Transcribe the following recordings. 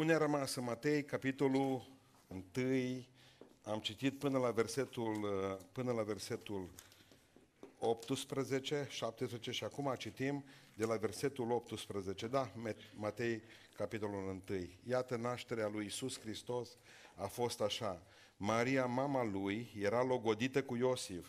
unde a rămas în Matei, capitolul 1, am citit până la versetul, uh, până la versetul 18, 17 și acum citim de la versetul 18, da, Matei, capitolul 1. Iată nașterea lui Isus Hristos a fost așa. Maria, mama lui, era logodită cu Iosif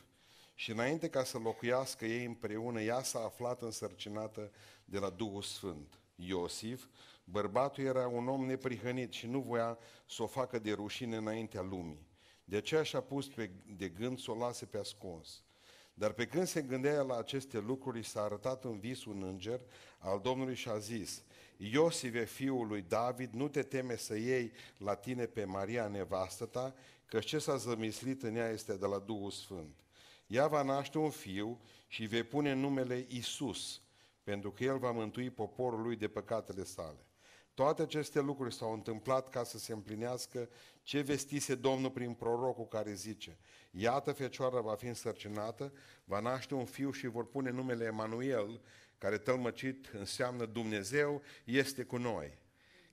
și înainte ca să locuiască ei împreună, ea s-a aflat însărcinată de la Duhul Sfânt. Iosif, bărbatul era un om neprihănit și nu voia să o facă de rușine înaintea lumii. De aceea și-a pus pe, de gând să o lase pe ascuns. Dar pe când se gândea la aceste lucruri, s-a arătat în vis un înger al Domnului și a zis, Iosive, fiul lui David, nu te teme să iei la tine pe Maria nevastă ta, că ce s-a zămislit în ea este de la Duhul Sfânt. Ea va naște un fiu și vei pune numele Isus, pentru că el va mântui poporul lui de păcatele sale. Toate aceste lucruri s-au întâmplat ca să se împlinească ce vestise Domnul prin prorocul care zice, Iată fecioara va fi însărcinată, va naște un fiu și vor pune numele Emanuel, care tălmăcit înseamnă Dumnezeu este cu noi.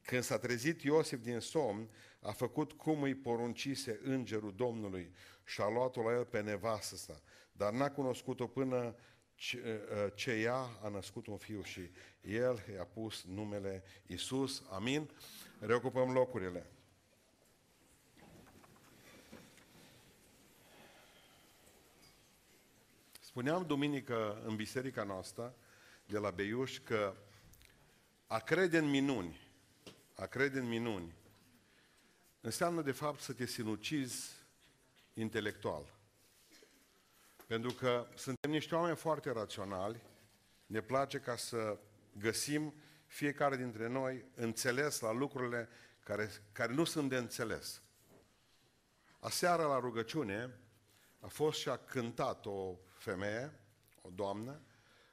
Când s-a trezit Iosif din somn, a făcut cum îi poruncise îngerul Domnului și a luat-o la el pe nevastă sa, dar n-a cunoscut-o până ce, ă, ce ea a născut un fiu și el i-a pus numele Isus. Amin? Reocupăm locurile. Spuneam duminică în biserica noastră de la Beiuș că a crede în minuni, a crede în minuni, înseamnă de fapt să te sinucizi intelectual. Pentru că suntem niște oameni foarte raționali, ne place ca să găsim fiecare dintre noi înțeles la lucrurile care, care nu sunt de înțeles. Aseară la rugăciune a fost și a cântat o femeie, o doamnă,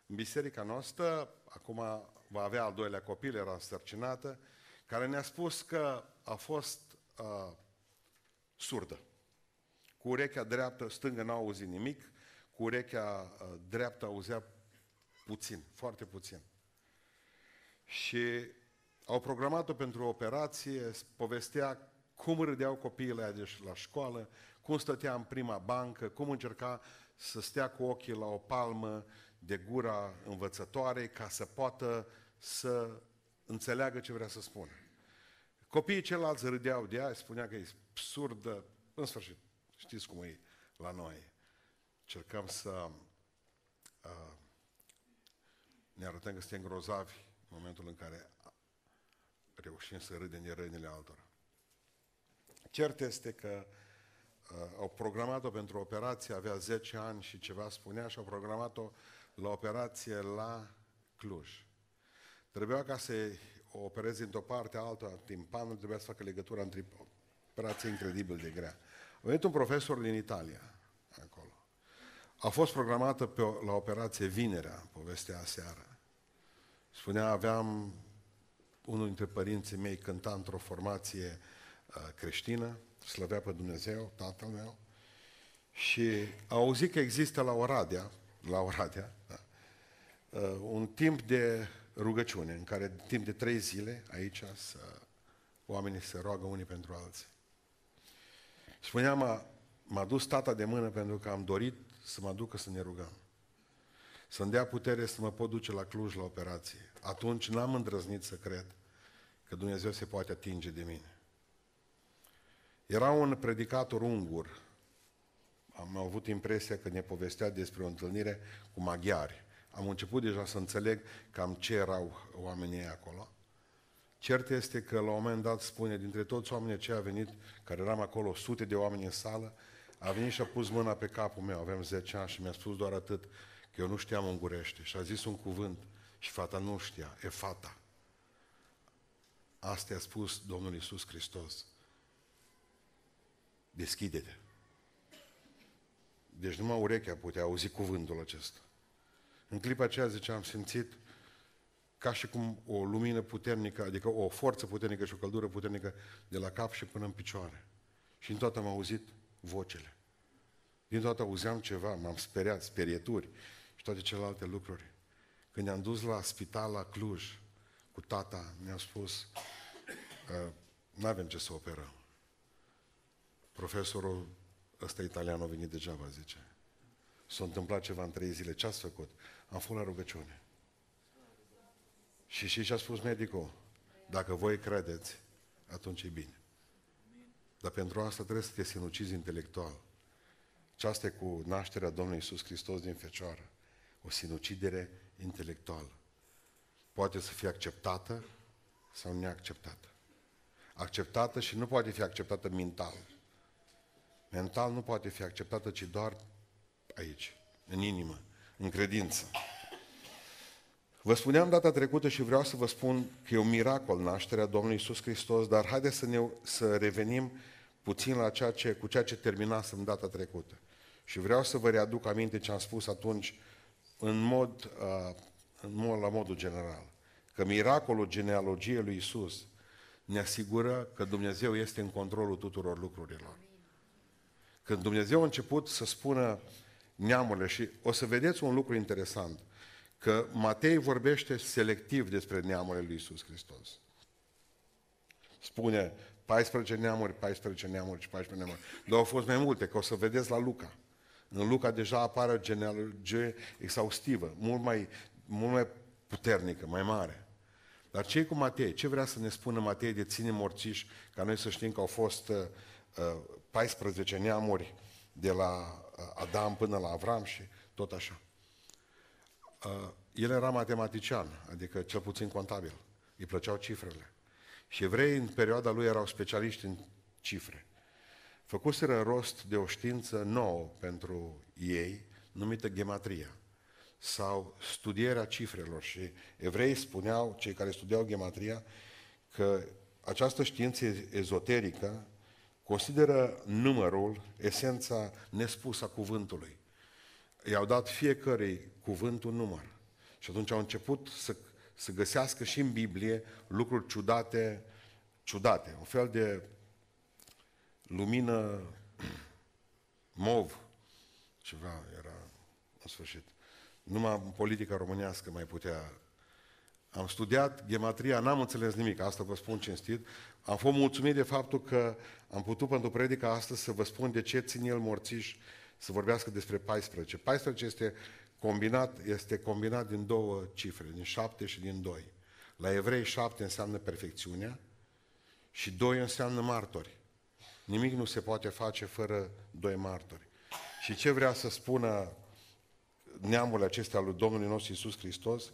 în biserica noastră, acum va avea al doilea copil, era însărcinată, care ne-a spus că a fost uh, surdă. Cu urechea dreaptă, stângă n-a auzit nimic, cu urechea uh, dreaptă auzea puțin, foarte puțin. Și au programat-o pentru o operație, povestea cum râdeau copiii de la școală, cum stătea în prima bancă, cum încerca să stea cu ochii la o palmă de gura învățătoare ca să poată să înțeleagă ce vrea să spună. Copiii ceilalți râdeau de ea, spunea că e absurdă, în sfârșit, știți cum e la noi. Cercăm să uh, ne arătăm că suntem grozavi în momentul în care reușim să râdem de rănile altora. Cert este că uh, au programat-o pentru operație, avea 10 ani și ceva spunea și au programat-o la operație la Cluj. Trebuia ca să o opereze într-o parte, alta, timpanul, trebuia să facă legătura între operație incredibil de grea. A venit un profesor din Italia, acolo. A fost programată pe, la operație vinerea, povestea aseară. Spunea, aveam unul dintre părinții mei cânta într-o formație uh, creștină, slăvea pe Dumnezeu, tatăl meu, și a auzit că există la Oradea, la Oradea, da, uh, un timp de rugăciune, în care timp de trei zile aici să, oamenii se roagă unii pentru alții. Spunea, m-a, m-a dus tata de mână pentru că am dorit să mă ducă să ne rugăm. Să-mi dea putere să mă pot duce la Cluj la operație. Atunci n-am îndrăznit să cred că Dumnezeu se poate atinge de mine. Era un predicator ungur. Am avut impresia că ne povestea despre o întâlnire cu maghiari. Am început deja să înțeleg cam ce erau oamenii acolo. Cert este că la un moment dat spune, dintre toți oamenii ce a venit, care eram acolo, sute de oameni în sală, a venit și a pus mâna pe capul meu, avem 10 ani și mi-a spus doar atât, că eu nu știam ungurește. Și a zis un cuvânt și fata nu știa, e fata. Asta a spus Domnul Iisus Hristos. Deschide-te. Deci numai urechea putea auzi cuvântul acesta. În clipa aceea, zice, am simțit ca și cum o lumină puternică, adică o forță puternică și o căldură puternică de la cap și până în picioare. Și în toată am auzit vocele. Din toată auzeam ceva, m-am speriat, sperieturi și toate celelalte lucruri. Când ne-am dus la spital la Cluj cu tata, mi-a spus, nu avem ce să operăm. Profesorul ăsta italian a venit degeaba, zice. S-a întâmplat ceva în trei zile. Ce ați făcut? Am fost la rugăciune. Și și ce a spus medicul? Dacă voi credeți, atunci e bine. Dar pentru asta trebuie să te sinucizi intelectual. Ce asta e cu nașterea Domnului Iisus Hristos din Fecioară. O sinucidere intelectuală. Poate să fie acceptată sau neacceptată. Acceptată și nu poate fi acceptată mental. Mental nu poate fi acceptată, ci doar aici, în inimă, în credință. Vă spuneam data trecută și vreau să vă spun că e un miracol nașterea Domnului Isus Hristos, dar haideți să, ne, să revenim puțin la ceea ce, cu ceea ce terminasem data trecută. Și vreau să vă readuc aminte ce am spus atunci în mod, uh, în mod, la modul general. Că miracolul genealogiei lui Isus ne asigură că Dumnezeu este în controlul tuturor lucrurilor. Când Dumnezeu a început să spună neamurile și o să vedeți un lucru interesant, că Matei vorbește selectiv despre neamurile lui Isus Hristos. Spune 14 neamuri, 14 neamuri și 14 neamuri. Dar au fost mai multe, că o să vedeți la Luca. În Luca deja apare o genealogie exhaustivă, mult mai, mult mai puternică, mai mare. Dar ce cu Matei? Ce vrea să ne spună Matei de ține morțiși, ca noi să știm că au fost uh, 14 neamuri de la uh, Adam până la Avram și tot așa. Uh, el era matematician, adică cel puțin contabil. Îi plăceau cifrele. Și evrei în perioada lui erau specialiști în cifre. Făcuseră rost de o știință nouă pentru ei, numită gematria, sau studierea cifrelor. Și evrei spuneau, cei care studiau gematria, că această știință ezoterică consideră numărul esența nespusă a cuvântului. I-au dat fiecărui cuvânt un număr. Și atunci au început să, să găsească și în Biblie lucruri ciudate, ciudate, un fel de lumină mov, ceva era în sfârșit. Numai în politica românească mai putea am studiat gematria, n-am înțeles nimic, asta vă spun cinstit. Am fost mulțumit de faptul că am putut pentru predica astăzi să vă spun de ce ține el morțiș să vorbească despre 14. 14 este combinat, este combinat din două cifre, din 7 și din 2. La evrei 7 înseamnă perfecțiunea și 2 înseamnă martori. Nimic nu se poate face fără doi martori. Și ce vrea să spună neamurile acestea lui Domnului nostru Iisus Hristos?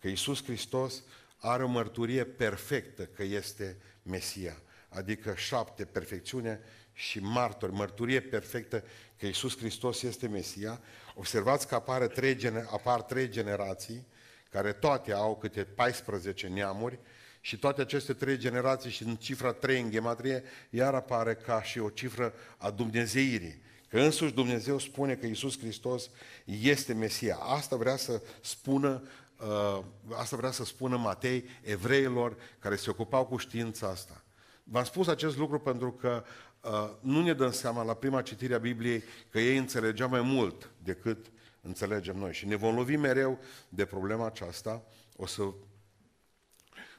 Că Iisus Hristos are o mărturie perfectă că este Mesia. Adică șapte, perfecțiune și martori, mărturie perfectă că Iisus Hristos este Mesia. Observați că apare trei, apar trei generații, care toate au câte 14 neamuri, și toate aceste trei generații și în cifra 3 în gematrie, iar apare ca și o cifră a Dumnezeirii. Că însuși Dumnezeu spune că Iisus Hristos este Mesia. Asta vrea să spună uh, asta vrea să spună Matei evreilor care se ocupau cu știința asta. V-am spus acest lucru pentru că uh, nu ne dăm seama la prima citire a Bibliei că ei înțelegeau mai mult decât înțelegem noi. Și ne vom lovi mereu de problema aceasta. O să,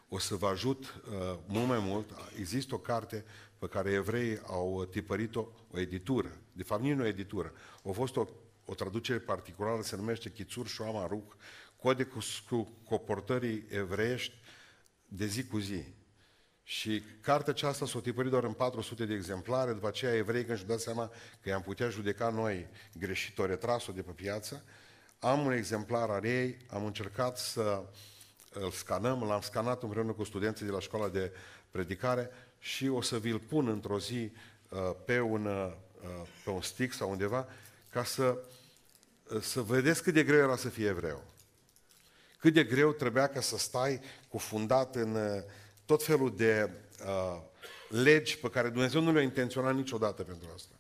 o să vă ajut uh, mult mai mult. Există o carte pe care evreii au tipărit-o, o editură. De fapt, nu o editură. A fost o, o traducere particulară, se numește Chițur Shoama Ruc, code cu, cu comportării evreiești de zi cu zi. Și cartea aceasta s-a tipărit doar în 400 de exemplare, după aceea evrei când și-au dat seama că i-am putea judeca noi greșit, o retras-o de pe piață, am un exemplar al ei, am încercat să îl scanăm, l-am scanat împreună cu studenții de la școala de predicare și o să vi-l pun într-o zi uh, pe, un, uh, pe un stick sau undeva, ca să, uh, să vedeți cât de greu era să fie evreu. Cât de greu trebuia ca să stai cufundat în uh, tot felul de uh, legi pe care Dumnezeu nu le-a intenționat niciodată pentru asta.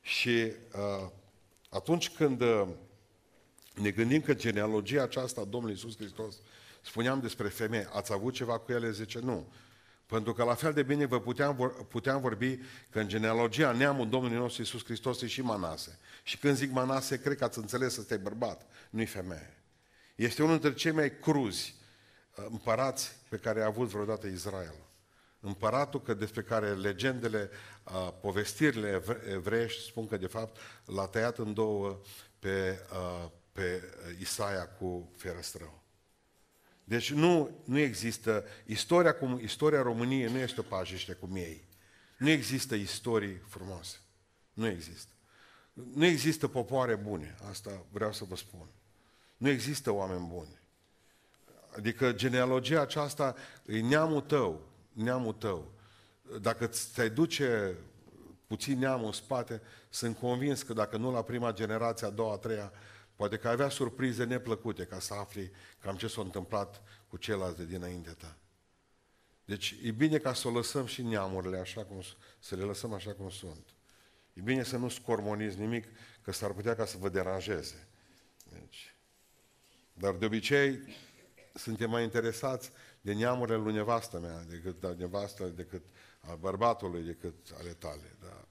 Și uh, atunci când uh, ne gândim că genealogia aceasta a Domnului Iisus Hristos, spuneam despre femei, ați avut ceva cu ele? Zice, nu. Pentru că la fel de bine vă puteam, puteam vorbi că în genealogia neamul Domnului nostru Iisus Hristos e și Manase. Și când zic Manase, cred că ați înțeles să stai bărbat, nu-i femeie. Este unul dintre cei mai cruzi uh, împărați pe care a avut vreodată Israel. Împăratul că despre care legendele, povestirile evreiești spun că de fapt l-a tăiat în două pe, pe Isaia cu ferăstrău. Deci nu, nu există, istoria, cum, istoria României nu este o pajiște cu miei. Nu există istorii frumoase. Nu există. Nu există popoare bune, asta vreau să vă spun. Nu există oameni buni. Adică genealogia aceasta e neamul tău, neamul tău. Dacă ți-ai duce puțin neamul în spate, sunt convins că dacă nu la prima generație, a doua, a treia, poate că avea surprize neplăcute ca să afli cam ce s-a întâmplat cu ceilalți de dinainte ta. Deci e bine ca să o lăsăm și neamurile așa cum, să le lăsăm așa cum sunt. E bine să nu scormoniți nimic, că s-ar putea ca să vă deranjeze. Deci, dar de obicei suntem mai interesați de neamurile lui nevastă mea decât de nevastă, decât al bărbatului, decât ale tale. Da.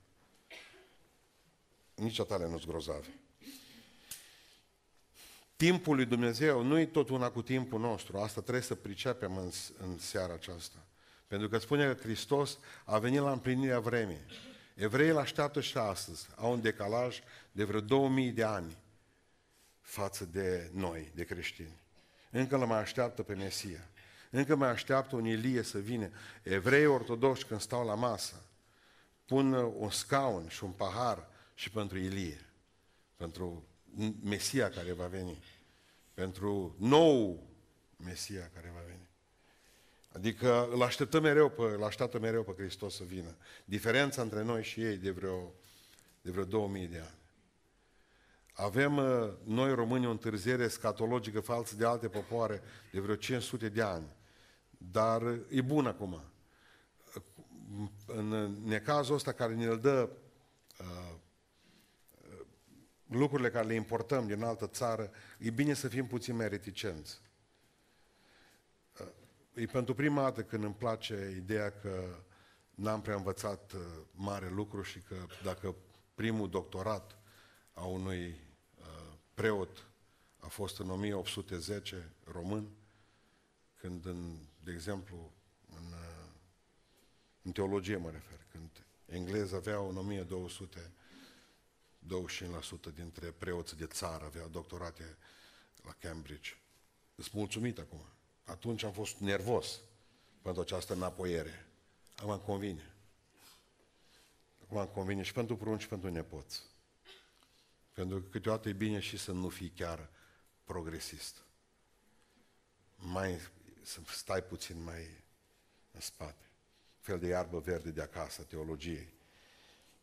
Nici a tale nu-s grozave. Timpul lui Dumnezeu nu e tot una cu timpul nostru. Asta trebuie să pricepem în, în seara aceasta. Pentru că spune că Hristos a venit la împlinirea vremii. Evreii îl așteaptă și astăzi. Au un decalaj de vreo 2000 de ani față de noi, de creștini. Încă îl mai așteaptă pe Mesia. Încă mai așteaptă un Ilie să vină. Evrei ortodoxi când stau la masă pun un scaun și un pahar și pentru Ilie, pentru Mesia care va veni, pentru nou Mesia care va veni. Adică îl așteptăm mereu pe, îl așteaptă mereu pe Hristos să vină. Diferența între noi și ei de vreo, de vreo 2000 de ani. Avem uh, noi români o întârziere scatologică față de alte popoare de vreo 500 de ani. Dar e bun acum. În necazul ăsta care ne-l dă uh, lucrurile care le importăm din altă țară, e bine să fim puțin mai reticenți. Uh, e pentru prima dată când îmi place ideea că n-am prea învățat uh, mare lucru și că dacă primul doctorat a unui uh, preot a fost în 1810 român, când, în, de exemplu, în, în teologie mă refer, când englezii aveau în 1200 25% dintre preoții de țară aveau doctorate la Cambridge. Îți mulțumit acum. Atunci am fost nervos pentru această înapoiere. Acum îmi convine. Acum îmi convine și pentru prunci și pentru nepoți. Pentru că câteodată e bine și să nu fii chiar progresist. Mai, să stai puțin mai în spate. Fel de iarbă verde de acasă, teologiei.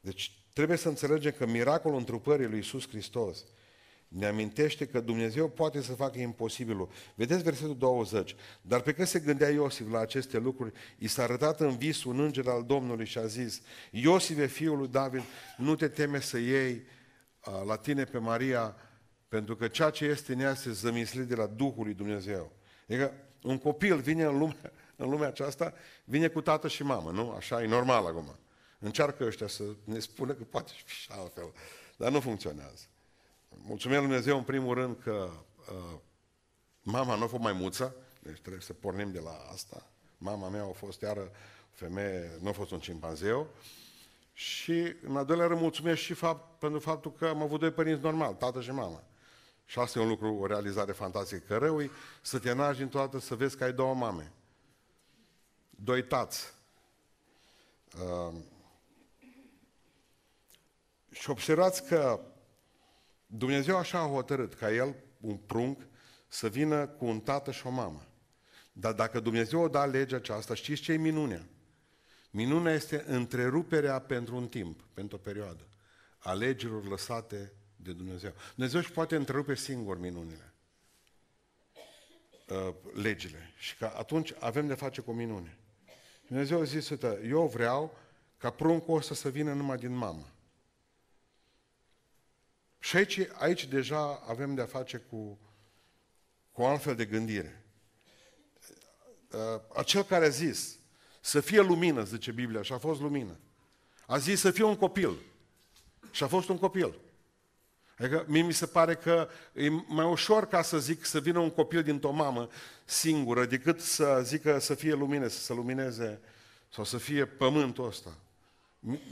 Deci trebuie să înțelegem că miracolul întrupării lui Iisus Hristos ne amintește că Dumnezeu poate să facă imposibilul. Vedeți versetul 20. Dar pe când se gândea Iosif la aceste lucruri, i s-a arătat în vis un înger al Domnului și a zis, Iosife, fiul lui David, nu te teme să iei la tine pe Maria, pentru că ceea ce este în ea se zămislit de la Duhul lui Dumnezeu. Adică un copil vine în lumea, în lumea aceasta, vine cu tată și mamă, nu? Așa e normal acum. Încearcă ăștia să ne spună că poate fi și altfel, dar nu funcționează. Mulțumesc Lui Dumnezeu în primul rând că uh, mama nu a fost mai muță, deci trebuie să pornim de la asta. Mama mea a fost iară femeie, nu a fost un cimpanzeu. Și în al doilea rând mulțumesc și fapt, pentru faptul că am avut doi părinți normal, tată și mama. Și asta e un lucru, o realizare fantastică. Că rău să te naști dintr-o dată să vezi că ai două mame. Doi tați. Uh, și observați că Dumnezeu așa a hotărât ca el, un prunc, să vină cu un tată și o mamă. Dar dacă Dumnezeu o da legea aceasta, știți ce e minunea? Minunea este întreruperea pentru un timp, pentru o perioadă, a legilor lăsate de Dumnezeu. Dumnezeu își poate întrerupe singur minunile, uh, legile. Și că atunci avem de face cu minune. Dumnezeu a zis, eu vreau ca pruncul ăsta să vină numai din mamă. Și aici, aici deja avem de-a face cu, cu o altfel de gândire. Uh, acel care a zis să fie lumină, zice Biblia, și a fost lumină. A zis să fie un copil. Și a fost un copil. Adică mie mi se pare că e mai ușor ca să zic să vină un copil dintr-o mamă singură decât să zică să fie lumină, să se lumineze, sau să fie pământul ăsta.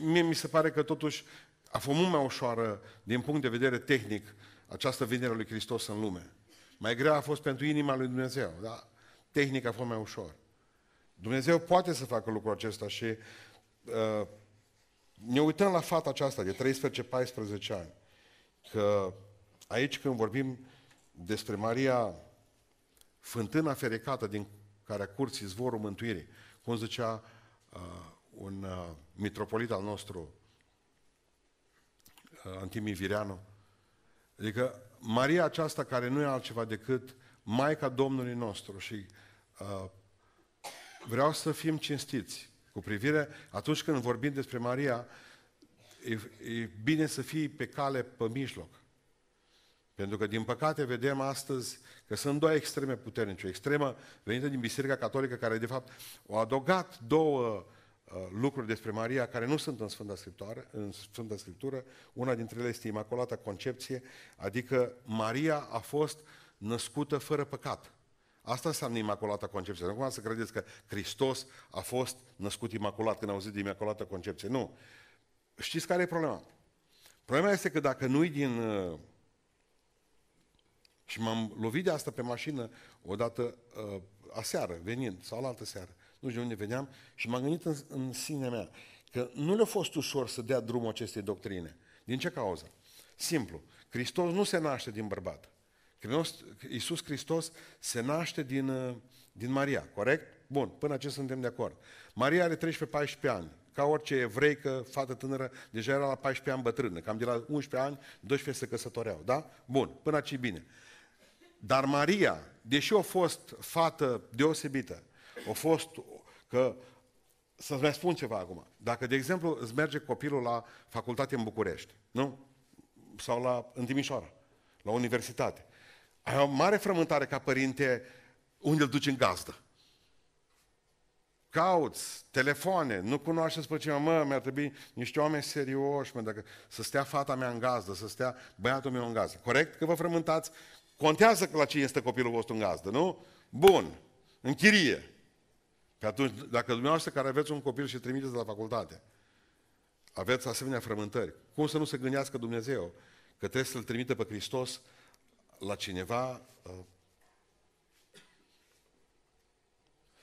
Mie mi se pare că totuși a fost mult mai ușoară din punct de vedere tehnic această venire a lui Hristos în lume. Mai grea a fost pentru inima lui Dumnezeu, dar tehnic a fost mai ușor. Dumnezeu poate să facă lucrul acesta și uh, ne uităm la fata aceasta de 13-14 ani, că aici când vorbim despre Maria, fântâna fericată din care a curs izvorul mântuirii, cum zicea uh, un uh, mitropolit al nostru, uh, Antimi Vireanu, adică Maria aceasta care nu e altceva decât Maica Domnului nostru și uh, vreau să fim cinstiți cu privire, atunci când vorbim despre Maria, e, e bine să fii pe cale pe mijloc. Pentru că, din păcate, vedem astăzi că sunt două extreme puternice. O extremă venită din Biserica Catolică, care, de fapt, au adăugat două uh, lucruri despre Maria care nu sunt în Sfânta Scriptură, în Sfânta Scriptură. Una dintre ele este Imacolata Concepție, adică Maria a fost născută fără păcat. Asta înseamnă Imacolata Concepție. Nu cum să credeți că Hristos a fost născut imaculat când auzit de Imacolata Concepție. Nu. Știți care e problema? Problema este că dacă nu-i din... Uh, și m-am lovit de asta pe mașină odată uh, aseară, venind, sau la altă seară. Nu știu de unde veneam și m-am gândit în, în sinea mea că nu le-a fost ușor să dea drumul acestei doctrine. Din ce cauză? Simplu. Hristos nu se naște din bărbat. Iisus Hristos se naște din, uh, din Maria, corect? Bun, până ce suntem de acord. Maria are 13-14 ani. Ca orice evreică, fată tânără, deja era la 14 ani bătrână. Cam de la 11 ani, 12 se căsătoreau, da? Bun, până aici bine. Dar Maria, deși a fost fată deosebită, a fost că să-ți mai spun ceva acum. Dacă, de exemplu, îți merge copilul la facultate în București, nu? Sau la, în Timișoara, la universitate. Ai o mare frământare ca părinte unde îl duci în gazdă. Cauți, telefoane, nu cunoașteți pe cineva, mă, mi-ar trebui niște oameni serioși, mă, dacă, să stea fata mea în gazdă, să stea băiatul meu în gazdă. Corect? Că vă frământați? Contează că la cine este copilul vostru în gazdă, nu? Bun. În chirie. Că atunci, dacă dumneavoastră care aveți un copil și trimiteți la facultate, aveți asemenea frământări, cum să nu se gândească Dumnezeu că trebuie să-L trimite pe Hristos la cineva uh,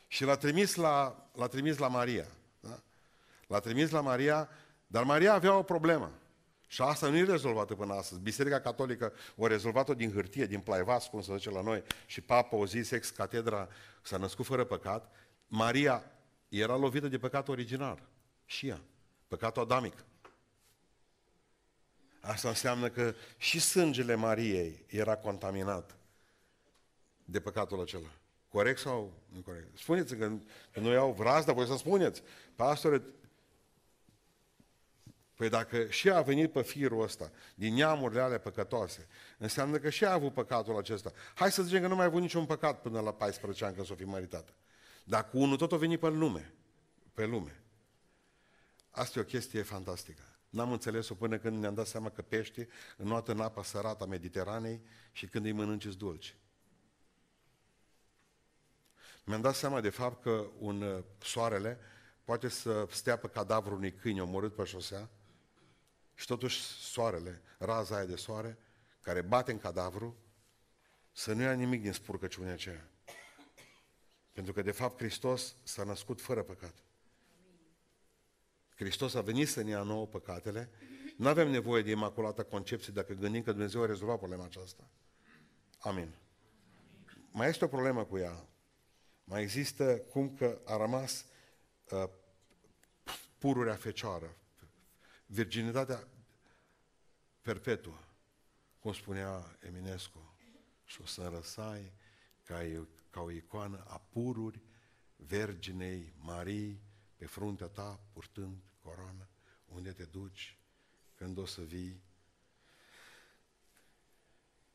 și l-a trimis la, l-a trimis la Maria. Da? L-a trimis la Maria, dar Maria avea o problemă. Și asta nu e rezolvată până astăzi. Biserica Catolică o rezolvat-o din hârtie, din plaivas, cum se zice la noi, și papa o zis ex catedra, s-a născut fără păcat. Maria era lovită de păcat original. Și ea. Păcatul adamic. Asta înseamnă că și sângele Mariei era contaminat de păcatul acela. Corect sau nu corect? Spuneți că, că nu iau dar voi să spuneți. Pastore, Păi dacă și a venit pe firul ăsta, din neamurile alea păcătoase, înseamnă că și a avut păcatul acesta. Hai să zicem că nu mai a avut niciun păcat până la 14 ani când s-o fi măritată. Dar cu unul tot a venit pe lume. Pe lume. Asta e o chestie fantastică. N-am înțeles-o până când ne-am dat seama că pești înnoată în apa sărată a Mediteranei și când îi mănânci dulci. Mi-am dat seama de fapt că un uh, soarele poate să stea pe cadavrul unui câine omorât pe șosea și totuși soarele, raza aia de soare, care bate în cadavru, să nu ia nimic din spurcăciunea aceea. Pentru că, de fapt, Hristos s-a născut fără păcat. Hristos a venit să ne ia nouă păcatele. Nu avem nevoie de imaculată concepție dacă gândim că Dumnezeu a rezolvat problema aceasta. Amin. Mai este o problemă cu ea. Mai există cum că a rămas uh, pururea fecioară, virginitatea perpetuă, cum spunea Eminescu, și o să înrăsai ca, ca o icoană a pururi Verginei Marii pe fruntea ta, purtând coroană, unde te duci, când o să vii.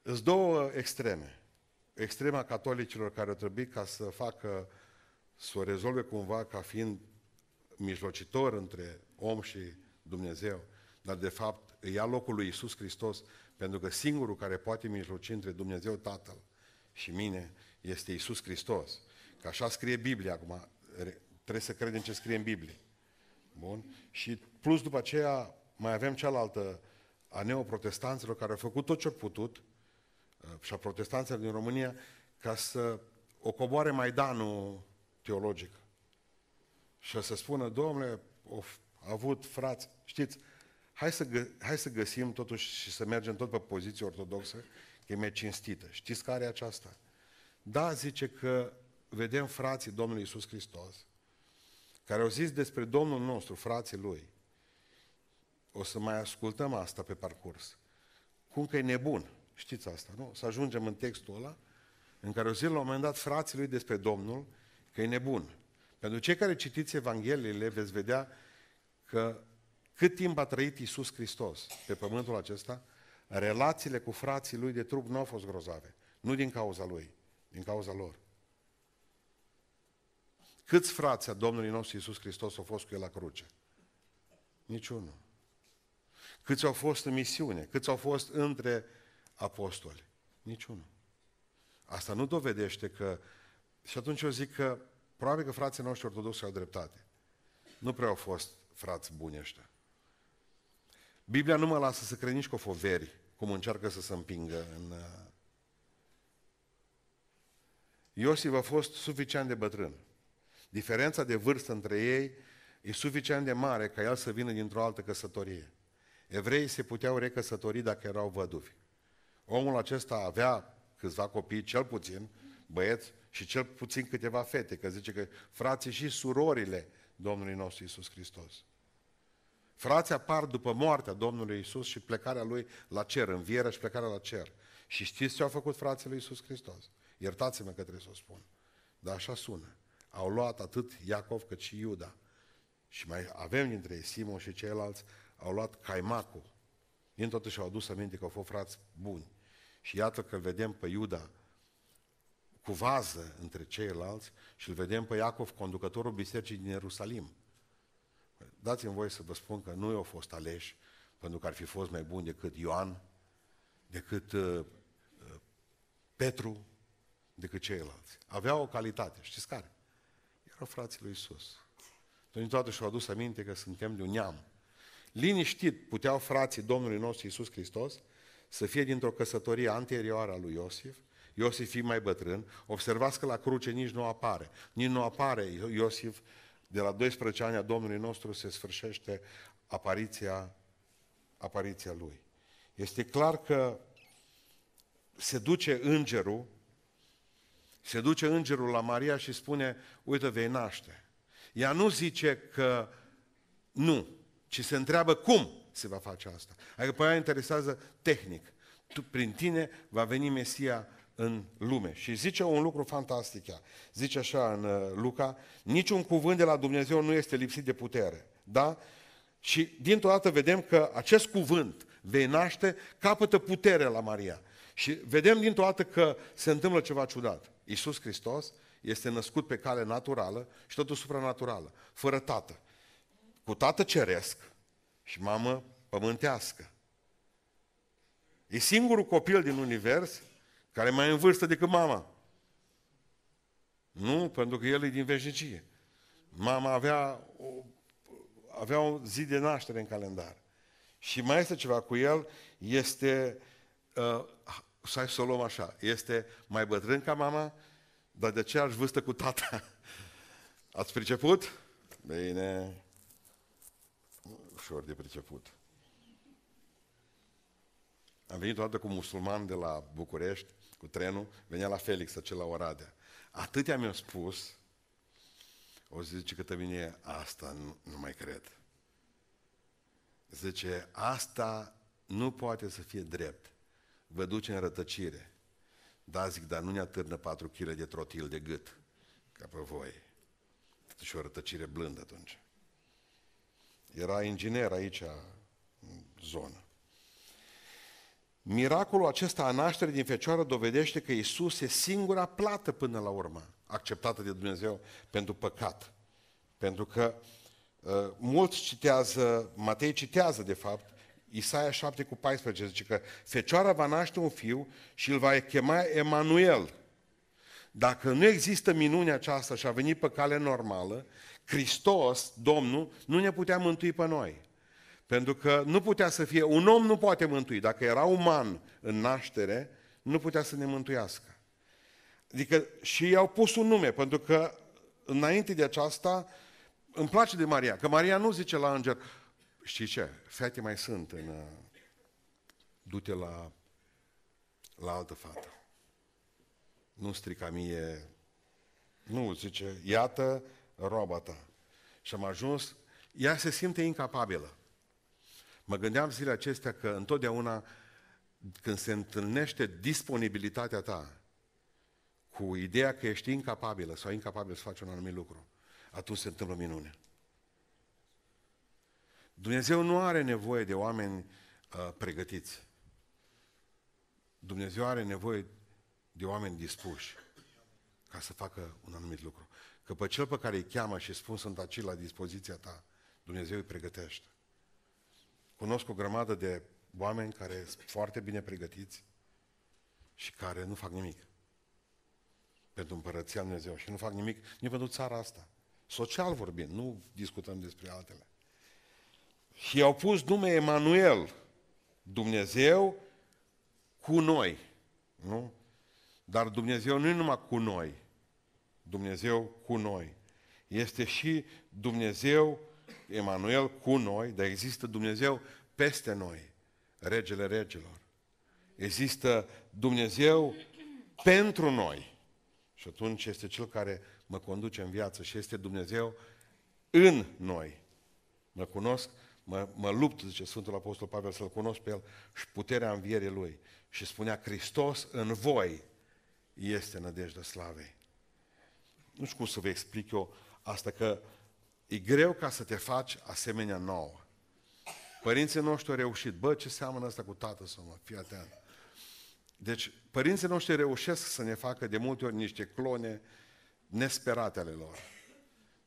Îs două extreme. Extrema catolicilor care au trebuit ca să facă, să o rezolve cumva ca fiind mijlocitor între om și Dumnezeu, dar de fapt îi ia locul lui Isus Hristos, pentru că singurul care poate mijloci între Dumnezeu Tatăl și mine este Isus Hristos. Că așa scrie Biblia acum, Trebuie să credem ce scrie în Biblie. Bun? Și plus după aceea mai avem cealaltă a neoprotestanților care au făcut tot ce au putut uh, și a protestanților din România ca să o coboare Maidanul teologic. Și să spună, domnule, au avut frați, știți, hai să, gă, hai să găsim totuși și să mergem tot pe poziție ortodoxă, că e mai cinstită. Știți care e aceasta? Da, zice că vedem frații Domnului Isus Hristos, care au zis despre Domnul nostru, frații Lui. O să mai ascultăm asta pe parcurs. Cum că e nebun. Știți asta, nu? Să ajungem în textul ăla în care o zi la un moment dat frații lui despre Domnul că e nebun. Pentru cei care citiți Evangheliile veți vedea că cât timp a trăit Isus Hristos pe pământul acesta, relațiile cu frații lui de trup nu au fost grozave. Nu din cauza lui, din cauza lor. Câți frați a Domnului nostru Iisus Hristos au fost cu El la cruce? Niciunul. Câți au fost în misiune? Câți au fost între apostoli? Niciunul. Asta nu dovedește că... Și atunci eu zic că probabil că frații noștri ortodoxi au dreptate. Nu prea au fost frați buni ăștia. Biblia nu mă lasă să cred nici cu foveri, cum încearcă să se împingă în... Uh, Iosif a fost suficient de bătrân. Diferența de vârstă între ei e suficient de mare ca el să vină dintr-o altă căsătorie. Evreii se puteau recăsători dacă erau văduvi. Omul acesta avea câțiva copii, cel puțin, băieți, și cel puțin câteva fete, că zice că frații și surorile Domnului nostru Isus Hristos. Frații apar după moartea Domnului Isus și plecarea Lui la cer, învierea și plecarea la cer. Și știți ce au făcut frații lui Isus Hristos? Iertați-mă că trebuie să o spun. Dar așa sună. Au luat atât Iacov cât și Iuda. Și mai avem dintre ei Simon și ceilalți, au luat caimacul. Din totuși au adus aminte că au fost frați buni. Și iată că îl vedem pe Iuda cu vază între ceilalți și îl vedem pe Iacov, conducătorul bisericii din Ierusalim. Dați-mi voie să vă spun că nu au fost aleși pentru că ar fi fost mai buni decât Ioan, decât uh, uh, Petru, decât ceilalți. Aveau o calitate. Știți care? Erau frații lui Isus. Din toate și-au adus aminte că suntem de un neam. Liniștit puteau frații Domnului nostru Isus Hristos să fie dintr-o căsătorie anterioară a lui Iosif, Iosif fi mai bătrân, observați că la cruce nici nu apare. Nici nu apare Iosif, de la 12 ani a Domnului nostru se sfârșește apariția, apariția lui. Este clar că se duce îngerul, se duce îngerul la Maria și spune, uite, vei naște. Ea nu zice că nu, ci se întreabă cum se va face asta. Adică pe aia interesează tehnic. Tu, prin tine va veni Mesia în lume. Și zice un lucru fantastic ea. Zice așa în uh, Luca, niciun cuvânt de la Dumnezeu nu este lipsit de putere. Da? Și dintr-o dată vedem că acest cuvânt vei naște, capătă putere la Maria. Și vedem dintr-o dată că se întâmplă ceva ciudat. Iisus Hristos este născut pe cale naturală și totul supranaturală, fără tată. Cu tată ceresc și mamă pământească. E singurul copil din univers care e mai în vârstă decât mama. Nu, pentru că el e din veșnicie. Mama avea o, avea o zi de naștere în calendar. Și mai este ceva cu el, este, uh, să să o luăm așa, este mai bătrân ca mama, dar de aceeași vârstă cu tata. Ați priceput? Bine. Ușor de priceput. Am venit o dată cu musulman de la București cu trenul, venea la Felix, acela la Oradea. Atâtea mi-au spus, o zice că mine asta nu, nu mai cred. Zice, asta nu poate să fie drept. Vă duce în rătăcire. Da, zic, dar nu ne atârnă patru kg de trotil de gât, ca pe voi. Și o rătăcire blândă atunci. Era inginer aici, în zonă. Miracolul acesta a nașterii din Fecioară dovedește că Isus e singura plată până la urmă acceptată de Dumnezeu pentru păcat. Pentru că uh, mulți citează, Matei citează de fapt, Isaia 7 cu 14 zice că Fecioara va naște un fiu și îl va chema Emanuel. dacă nu există minunea aceasta și a venit pe cale normală, Hristos, Domnul, nu ne putea mântui pe noi. Pentru că nu putea să fie, un om nu poate mântui. Dacă era uman în naștere, nu putea să ne mântuiască. Adică și i-au pus un nume, pentru că înainte de aceasta, îmi place de Maria, că Maria nu zice la înger, știi ce, fete mai sunt în... Uh, du-te la, la altă fată. Nu strica mie... Nu, zice, iată roaba ta. Și am ajuns, ea se simte incapabilă. Mă gândeam zilele acestea că întotdeauna când se întâlnește disponibilitatea ta cu ideea că ești incapabilă sau incapabil să faci un anumit lucru, atunci se întâmplă minune. Dumnezeu nu are nevoie de oameni uh, pregătiți. Dumnezeu are nevoie de oameni dispuși ca să facă un anumit lucru. Că pe cel pe care îi cheamă și spun sunt aici la dispoziția ta, Dumnezeu îi pregătește. Cunosc o grămadă de oameni care sunt foarte bine pregătiți și care nu fac nimic pentru împărăția Lui Dumnezeu și nu fac nimic nici pentru țara asta. Social vorbind, nu discutăm despre altele. Și i-au pus nume Emanuel, Dumnezeu cu noi. Nu? Dar Dumnezeu nu e numai cu noi. Dumnezeu cu noi. Este și Dumnezeu, Emanuel, cu noi, dar există Dumnezeu peste noi, regele regilor. Există Dumnezeu pentru noi. Și atunci este Cel care mă conduce în viață și este Dumnezeu în noi. Mă cunosc, mă, mă lupt, zice Sfântul Apostol Pavel, să-L cunosc pe El și puterea învierii Lui. Și spunea, Hristos în voi este nădejdea slavei. Nu știu cum să vă explic eu asta, că e greu ca să te faci asemenea nouă. Părinții noștri au reușit. Bă, ce seamănă asta cu tată să mă, fii atent. Deci, părinții noștri reușesc să ne facă de multe ori niște clone nesperate ale lor.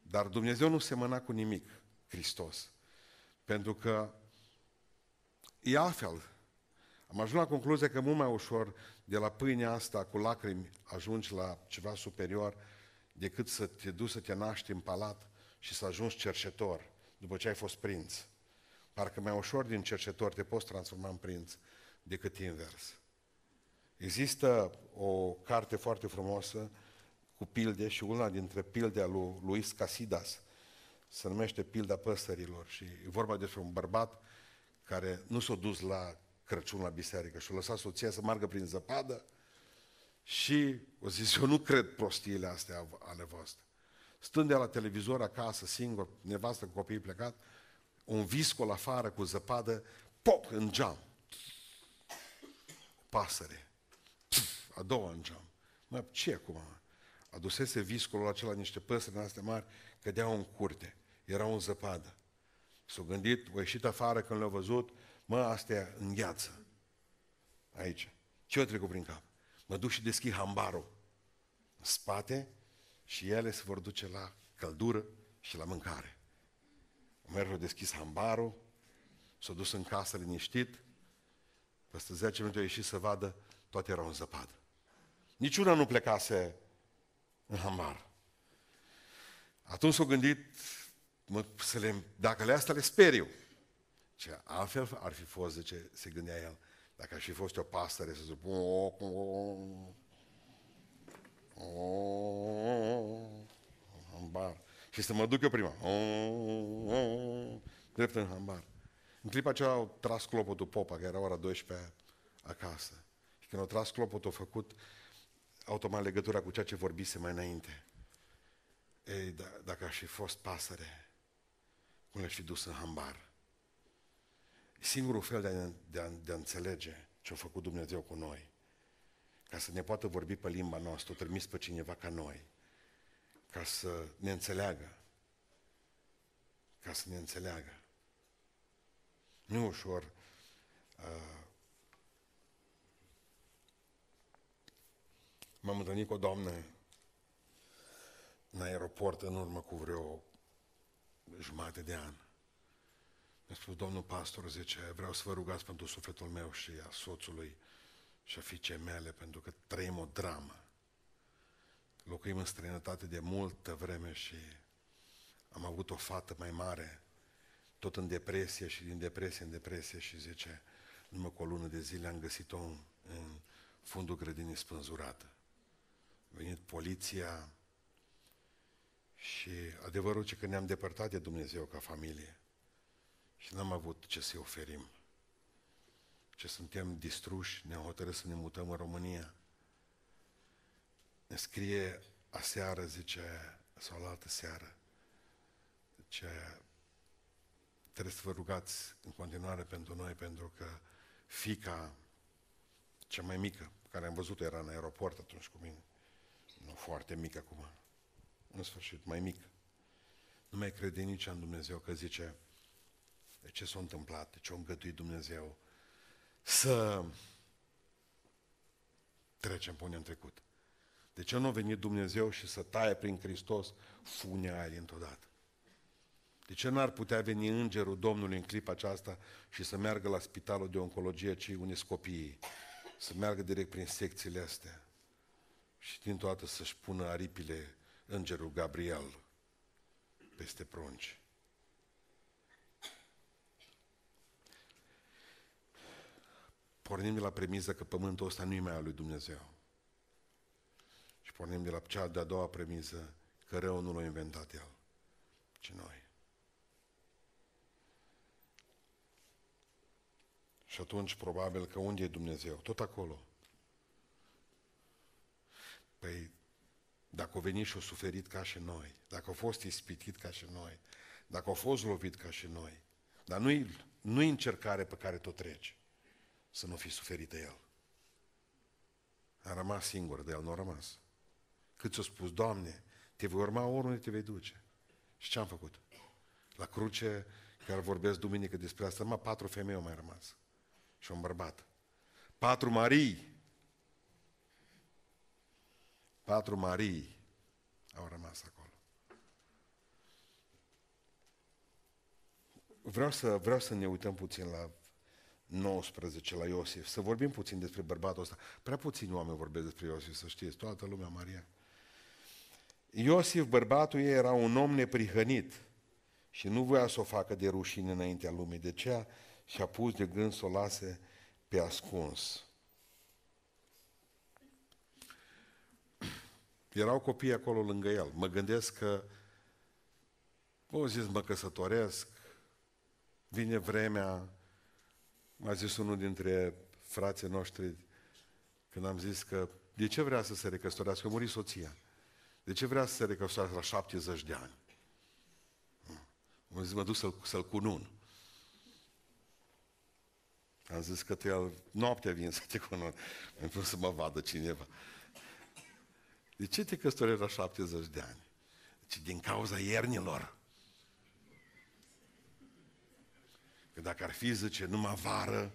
Dar Dumnezeu nu semăna cu nimic, Hristos. Pentru că e altfel. Am ajuns la concluzia că mult mai ușor de la pâinea asta cu lacrimi ajungi la ceva superior decât să te duci să te naști în palat și să ajungi cercetor după ce ai fost prinț. Parcă mai ușor din cercetor te poți transforma în prinț decât invers. Există o carte foarte frumoasă cu pilde și una dintre pildea lui Luis Casidas se numește Pilda păsărilor și e vorba despre un bărbat care nu s-a dus la Crăciun la biserică și a lăsat soția să meargă prin zăpadă și o zis, eu nu cred prostiile astea ale voastre. Stând de la televizor acasă, singur, nevastă cu copiii plecat, un viscol afară cu zăpadă, pop, în geam. Pasăre. a doua în geam. Mă, ce acum? Adusese viscolul acela niște păsări astea mari, cădeau în curte. Erau în zăpadă. S-au gândit, au ieșit afară când le-au văzut, mă, astea îngheață. Aici. Ce o trecut prin cap? Mă duc și deschid hambarul în spate și ele se vor duce la căldură și la mâncare. Merg deschis hambarul, s-a dus în casă liniștit, peste 10 minute a ieșit să vadă, toate erau în zăpadă. Niciuna nu plecase în hambar. Atunci s-a gândit, mă, să le, dacă le astea le speriu. Ce altfel ar fi fost, zice, se gândea el, dacă aș fi fost o pasăre să zic, hambar. Și să mă duc eu prima. Drept în hambar. În clipa aceea au tras clopotul popa, că era ora 12 acasă. Și când au tras clopotul, au făcut automat legătura cu ceea ce vorbise mai înainte. Ei, da, dacă aș fi fost pasăre, cum le-aș fi dus în hambar? Singurul fel de a, de a, de a înțelege ce a făcut Dumnezeu cu noi, ca să ne poată vorbi pe limba noastră, o trimis pe cineva ca noi, ca să ne înțeleagă. Ca să ne înțeleagă. Nu e ușor. Uh, m-am întâlnit cu o doamnă în aeroport în urmă cu vreo jumate de an. Mi-a spus, domnul pastor, zice, vreau să vă rugați pentru sufletul meu și a soțului și a fiicei mele, pentru că trăim o dramă. locuim în străinătate de multă vreme și am avut o fată mai mare, tot în depresie și din depresie în depresie și zice, numai cu o lună de zile am găsit-o în, în fundul grădinii spânzurată. A venit poliția și adevărul ce că ne-am depărtat de Dumnezeu ca familie și n-am avut ce să-i oferim. Ce suntem distruși, ne-am hotărât să ne mutăm în România. Ne scrie aseară, zice, sau la altă seară, zice, trebuie să vă rugați în continuare pentru noi, pentru că fica cea mai mică, care am văzut era în aeroport atunci cu mine, nu foarte mică acum, în sfârșit, mai mică, nu mai crede nici în Dumnezeu, că zice, de ce s-a întâmplat, de ce a îngăduit Dumnezeu să trecem până în trecut. De ce nu a venit Dumnezeu și să taie prin Hristos funea aia dintr-o dată? De ce n-ar putea veni îngerul Domnului în clipa aceasta și să meargă la spitalul de oncologie, ci unii copiii, să meargă direct prin secțiile astea și dintr-o dată să-și pună aripile îngerul Gabriel peste prunci. Pornim de la premiză că pământul ăsta nu e mai al lui Dumnezeu. Și pornim de la cea de-a doua premiză că rău nu l-a inventat El, ci noi. Și atunci probabil că unde e Dumnezeu? Tot acolo. Păi, dacă a venit și a suferit ca și noi, dacă a fost ispitit ca și noi, dacă a fost lovit ca și noi, dar nu-i, nu încercare pe care tot treci, să nu fi suferită El. A rămas singur de El, nu a rămas. Cât ți-a spus, Doamne, te voi urma oriunde te vei duce. Și ce am făcut? La cruce, care vorbesc duminică despre asta, numai patru femei au mai rămas și un bărbat. Patru Marii. Patru Marii au rămas acolo. Vreau să, vreau să ne uităm puțin la 19, la Iosif, să vorbim puțin despre bărbatul ăsta. Prea puțini oameni vorbesc despre Iosif, să știți, toată lumea Maria. Iosif, bărbatul ei, era un om neprihănit și nu voia să o facă de rușine înaintea lumii. De ce? și a pus de gând să o lase pe ascuns. Erau copii acolo lângă el. Mă gândesc că o zis mă căsătoresc, vine vremea, m-a zis unul dintre frații noștri, când am zis că de ce vrea să se recăsătorească? A murit soția. De ce vrea să se recăsătorească la 70 de ani? Mă zis, mă duc să-l, să-l cunun. Am zis că tu el noaptea vin să te cunosc, pentru să mă vadă cineva. De ce te căsătorești la 70 de ani? Deci din cauza iernilor. Că dacă ar fi, zice, numai vară,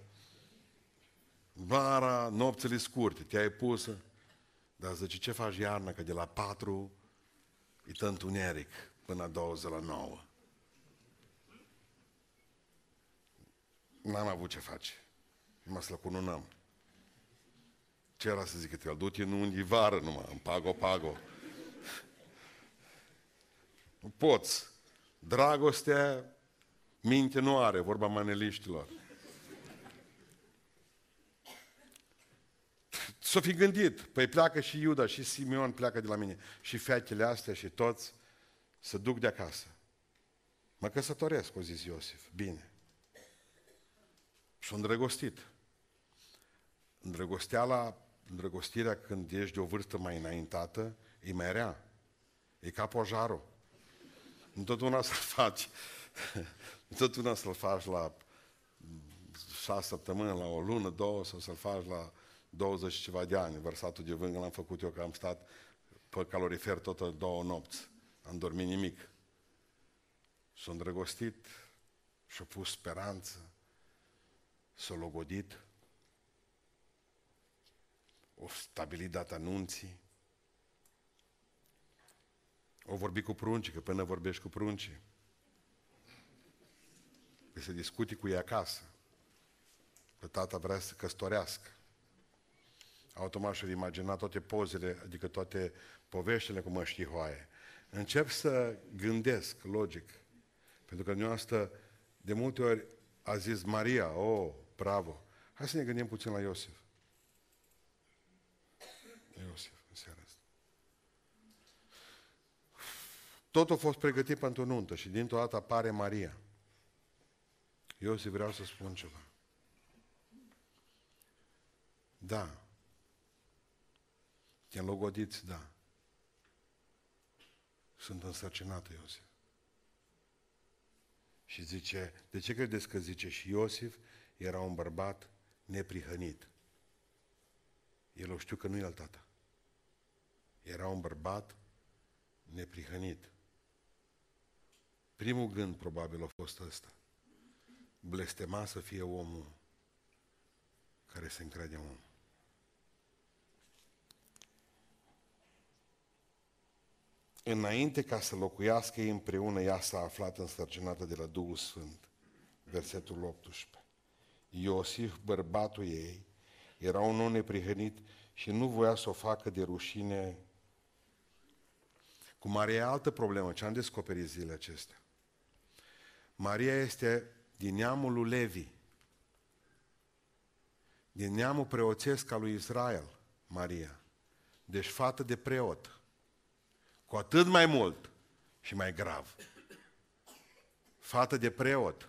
vara, nopțile scurte, te-ai pus, dar zice, ce faci iarna? Că de la patru e tot întuneric până la 20 la 9. N-am avut ce face. Numai să-l cununăm. Ce era să zică el? Du-te în unde vară numai, în pago-pago. Nu poți. Dragostea minte nu are, vorba maneliștilor. S-o fi gândit, păi pleacă și Iuda și Simeon pleacă de la mine și fetele astea și toți să duc de acasă. Mă căsătoresc, o zis Iosif. Bine. Și-a îndrăgostit. Îndrăgosteala, îndrăgostirea când ești de o vârstă mai înaintată, e mai rea. E ca pojarul. Întotdeauna să-l faci, întotdeauna să-l faci la șase săptămâni, la o lună, două, sau să-l faci la 20 și ceva de ani. Versatul de vângă l-am făcut eu, că am stat pe calorifer tot două nopți. Am dormit nimic. S-a îndrăgostit și-a pus speranță, s-a logodit, o stabilit data anunții, o vorbi cu pruncii, că până vorbești cu pruncii, că se discuti cu ei acasă, că tata vrea să căstorească. automat și imagina toate pozele, adică toate poveștile cu măștii hoaie. Încep să gândesc, logic. Pentru că dumneavoastră de multe ori a zis Maria, oh, bravo. Hai să ne gândim puțin la Iosif. Iosif, în seara asta. Totul a fost pregătit pentru nuntă și dintr-o dată apare Maria. Iosif, vreau să spun ceva. Da. Te înlogodiți, da. Sunt însărcinată, Iosif. Și zice, de ce credeți că zice și Iosif era un bărbat neprihănit? El o știu că nu e al tata. Era un bărbat neprihănit. Primul gând probabil a fost ăsta. Blestema să fie omul care se încrede în om. Înainte ca să locuiască ei împreună, ea s-a aflat însărcinată de la Duhul Sfânt. Versetul 18. Iosif, bărbatul ei, era un om neprihănit și nu voia să o facă de rușine. Cu Maria e altă problemă. Ce am descoperit zilele acestea? Maria este din neamul lui Levi, din neamul preoțesc al lui Israel, Maria. Deci fată de preot. Cu atât mai mult și mai grav. Fată de preot.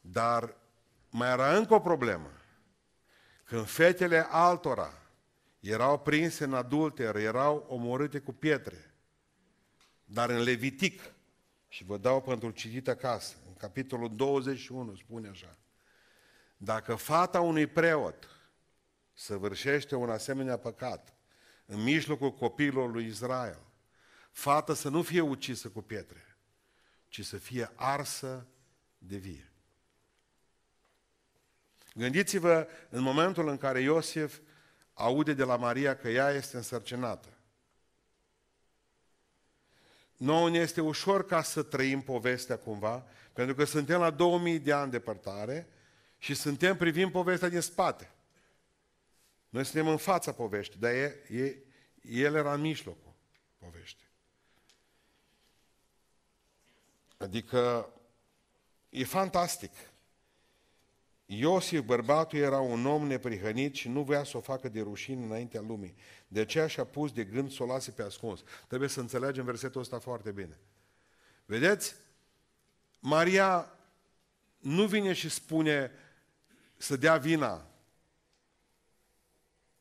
Dar mai era încă o problemă. Când fetele altora erau prinse în adulter, erau omorâte cu pietre. Dar în Levitic, și vă dau pentru citit acasă, în capitolul 21 spune așa, dacă fata unui preot săvârșește un asemenea păcat în mijlocul copiilor lui Israel, fata să nu fie ucisă cu pietre, ci să fie arsă de vie. Gândiți-vă în momentul în care Iosif aude de la Maria că ea este însărcinată. Nouă ne este ușor ca să trăim povestea cumva, pentru că suntem la 2000 de ani departare și suntem privind povestea din spate. Noi suntem în fața poveștii, dar e, e, el era în mijlocul poveștii. Adică e fantastic. Iosif, bărbatul, era un om neprihănit și nu voia să o facă de rușine înaintea lumii. De aceea și-a pus de gând să o lase pe ascuns. Trebuie să înțelegem versetul ăsta foarte bine. Vedeți? Maria nu vine și spune să dea vina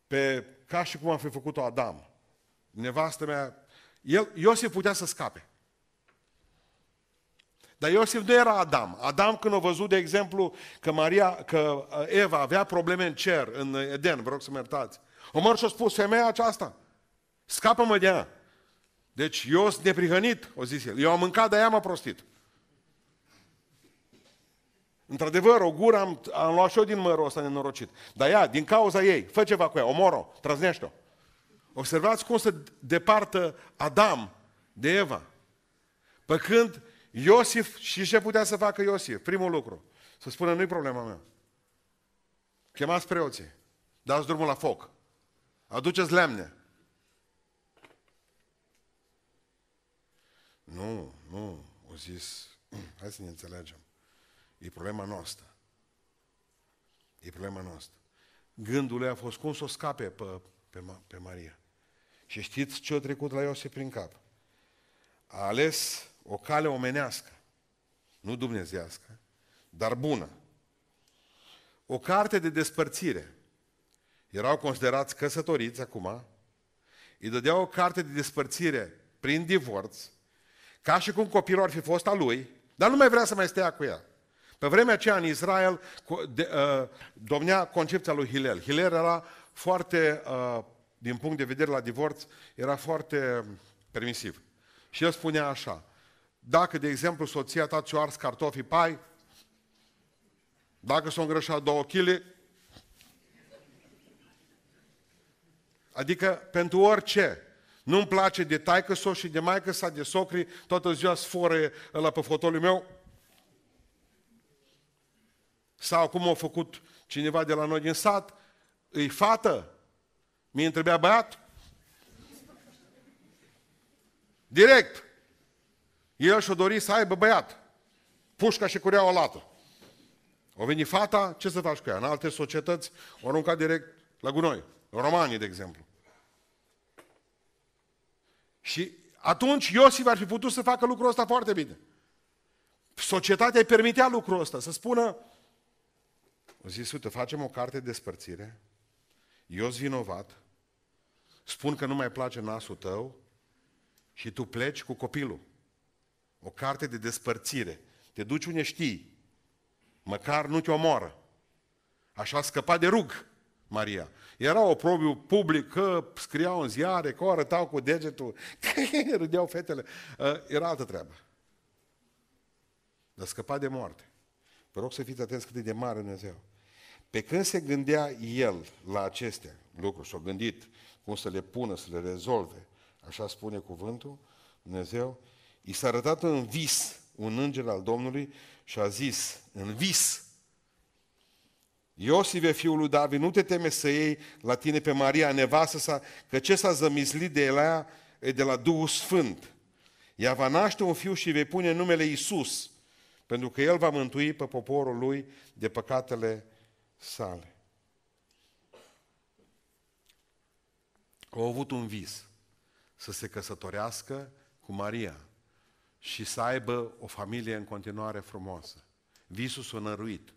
pe, ca și cum a fi făcut-o Adam. Nevastă mea, el, Iosif putea să scape. Dar Iosif nu era Adam. Adam când a văzut, de exemplu, că, Maria, că uh, Eva avea probleme în cer, în Eden, vă rog să mă iertați. Omar și-a spus, femeia aceasta, scapă-mă de ea. Deci eu sunt neprihănit, o zis el. Eu am mâncat, de ea m-a prostit. Într-adevăr, o gură am, am luat și eu din mărul ăsta nenorocit. Dar ea, din cauza ei, fă ceva cu ea, omoro, trăznește-o. Observați cum se departă Adam de Eva. Pe când Iosif, și ce putea să facă Iosif? Primul lucru, să spună, nu-i problema mea. Chemați preoții, dați drumul la foc, aduceți lemne. Nu, nu, o zis, hai să ne înțelegem. E problema noastră. E problema noastră. Gândul ei a fost cum să o scape pe, pe, pe Maria. Și știți ce a trecut la Iosif prin cap? A ales o cale omenească, nu dumnezească, dar bună. O carte de despărțire. Erau considerați căsătoriți acum, îi dădea o carte de despărțire prin divorț, ca și cum copilul ar fi fost a lui, dar nu mai vrea să mai stea cu ea. Pe vremea aceea în Israel de, uh, domnea concepția lui Hilel. Hilel era foarte, uh, din punct de vedere la divorț, era foarte permisiv. Și el spunea așa, dacă, de exemplu, soția ta ți-o ars cartofii pai, dacă s-o îngrășat două kg, adică pentru orice, nu-mi place de taică so și de maică sa, de socri, toată ziua sforă la pe fotoliul meu, sau cum a făcut cineva de la noi din sat, Îi fată? Mie întrebea băiat? Direct. El și-o dori să aibă băiat. Pușca și curea o lată. O veni fata, ce să faci cu ea? În alte societăți o arunca direct la gunoi. În Romanii, de exemplu. Și atunci Iosif ar fi putut să facă lucrul ăsta foarte bine. Societatea îi permitea lucrul ăsta, să spună, o zis, uite, facem o carte de despărțire, eu sunt vinovat, spun că nu mai place nasul tău și tu pleci cu copilul. O carte de despărțire. Te duci unde știi. Măcar nu te omoară. Așa scăpa de rug Maria. Era o probiu public, că scriau în ziare, că o arătau cu degetul, că râdeau fetele. Uh, era altă treabă. Dar scăpa de moarte. Vă rog să fiți atenți cât e de mare Dumnezeu. Pe când se gândea el la acestea lucruri, și-a gândit cum să le pună, să le rezolve, așa spune cuvântul, Dumnezeu, i s-a arătat în vis un înger al Domnului și a zis, în vis, Iosive, fiul lui David, nu te teme să iei la tine pe Maria, nevastă sa, că ce s-a zămislit de ea e de la Duhul Sfânt. Ea va naște un fiu și vei pune numele Isus, pentru că El va mântui pe poporul lui de păcatele sale. Au avut un vis să se căsătorească cu Maria și să aibă o familie în continuare frumoasă. Visul s-a năruit.